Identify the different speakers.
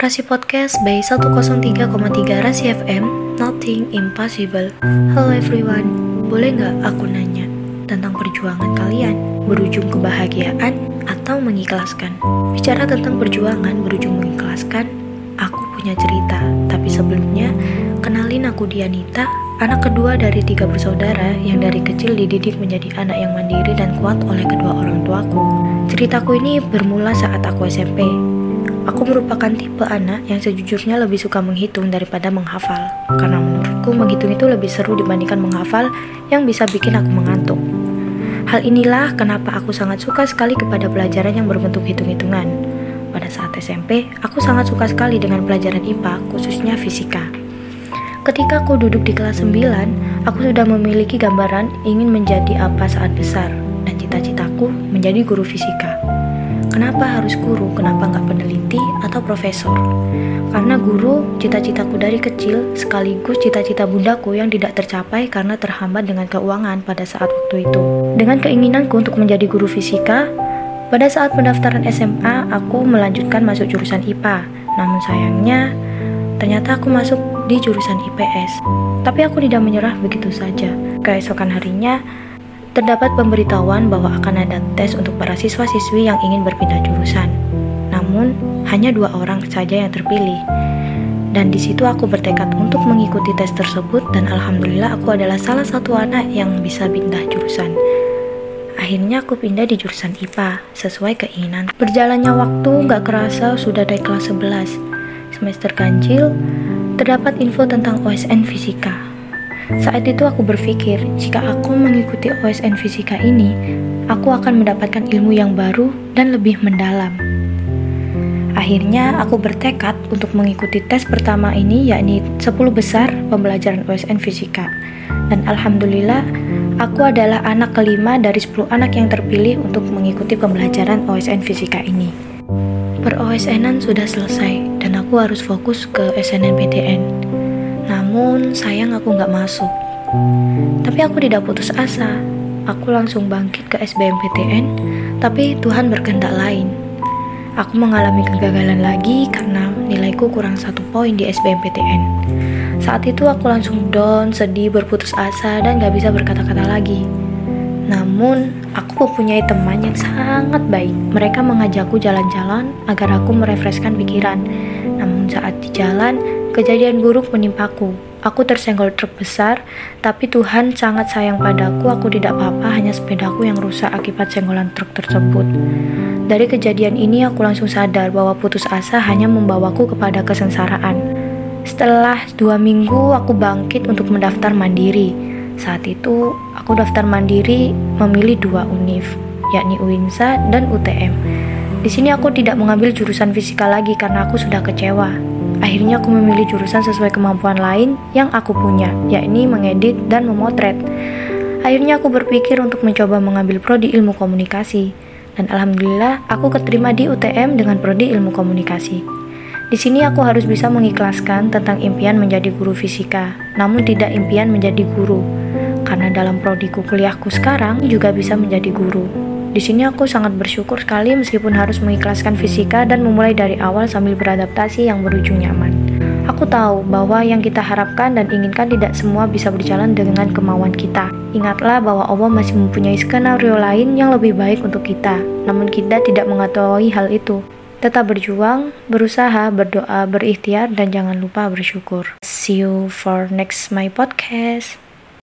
Speaker 1: Rasi Podcast by 103,3 Rasi FM Nothing Impossible Halo everyone, boleh nggak aku nanya tentang perjuangan kalian berujung kebahagiaan atau mengikhlaskan? Bicara tentang perjuangan berujung mengikhlaskan, aku punya cerita. Tapi sebelumnya, kenalin aku Dianita, anak kedua dari tiga bersaudara yang dari kecil dididik menjadi anak yang mandiri dan kuat oleh kedua orang tuaku. Ceritaku ini bermula saat aku SMP. Aku merupakan tipe anak yang sejujurnya lebih suka menghitung daripada menghafal, karena menurutku menghitung itu lebih seru dibandingkan menghafal yang bisa bikin aku mengantuk. Hal inilah kenapa aku sangat suka sekali kepada pelajaran yang berbentuk hitung-hitungan. Pada saat SMP, aku sangat suka sekali dengan pelajaran IPA, khususnya fisika. Ketika aku duduk di kelas 9, aku sudah memiliki gambaran ingin menjadi apa saat besar, dan cita-citaku menjadi guru fisika. Kenapa harus guru? Kenapa nggak peneliti atau profesor? Karena guru cita-citaku dari kecil sekaligus cita-cita bundaku yang tidak tercapai karena terhambat dengan keuangan pada saat waktu itu. Dengan keinginanku untuk menjadi guru fisika, pada saat pendaftaran SMA aku melanjutkan masuk jurusan IPA. Namun sayangnya, ternyata aku masuk di jurusan IPS. Tapi aku tidak menyerah begitu saja. Keesokan harinya, terdapat pemberitahuan bahwa akan ada tes untuk para siswa-siswi yang ingin berpindah jurusan. Namun, hanya dua orang saja yang terpilih. Dan di situ aku bertekad untuk mengikuti tes tersebut dan alhamdulillah aku adalah salah satu anak yang bisa pindah jurusan. Akhirnya aku pindah di jurusan IPA sesuai keinginan. Berjalannya waktu gak kerasa sudah dari kelas 11. Semester ganjil, terdapat info tentang OSN Fisika saat itu aku berpikir, jika aku mengikuti OSN Fisika ini, aku akan mendapatkan ilmu yang baru dan lebih mendalam. Akhirnya aku bertekad untuk mengikuti tes pertama ini yakni 10 besar pembelajaran OSN Fisika. Dan alhamdulillah, aku adalah anak kelima dari 10 anak yang terpilih untuk mengikuti pembelajaran OSN Fisika ini. Per OSN-an sudah selesai dan aku harus fokus ke SNMPTN. Namun sayang aku nggak masuk. Tapi aku tidak putus asa. Aku langsung bangkit ke SBMPTN, tapi Tuhan berkehendak lain. Aku mengalami kegagalan lagi karena nilaiku kurang satu poin di SBMPTN. Saat itu aku langsung down, sedih, berputus asa, dan gak bisa berkata-kata lagi. Namun, aku mempunyai teman yang sangat baik. Mereka mengajakku jalan-jalan agar aku merefreshkan pikiran. Namun saat di jalan, Kejadian buruk menimpaku. Aku tersenggol truk besar, tapi Tuhan sangat sayang padaku. Aku tidak apa-apa, hanya sepedaku yang rusak akibat senggolan truk tersebut. Dari kejadian ini, aku langsung sadar bahwa putus asa hanya membawaku kepada kesengsaraan. Setelah dua minggu, aku bangkit untuk mendaftar mandiri. Saat itu, aku daftar mandiri memilih dua univ, yakni UINSA dan UTM. Di sini aku tidak mengambil jurusan fisika lagi karena aku sudah kecewa. Akhirnya aku memilih jurusan sesuai kemampuan lain yang aku punya, yakni mengedit dan memotret. Akhirnya aku berpikir untuk mencoba mengambil prodi ilmu komunikasi. Dan alhamdulillah aku keterima di UTM dengan prodi ilmu komunikasi. Di sini aku harus bisa mengikhlaskan tentang impian menjadi guru fisika, namun tidak impian menjadi guru. Karena dalam prodiku kuliahku sekarang juga bisa menjadi guru. Di sini aku sangat bersyukur sekali meskipun harus mengikhlaskan fisika dan memulai dari awal sambil beradaptasi yang berujung nyaman. Aku tahu bahwa yang kita harapkan dan inginkan tidak semua bisa berjalan dengan kemauan kita. Ingatlah bahwa Allah masih mempunyai skenario lain yang lebih baik untuk kita, namun kita tidak mengetahui hal itu. Tetap berjuang, berusaha, berdoa, berikhtiar, dan jangan lupa bersyukur. See you for next my podcast.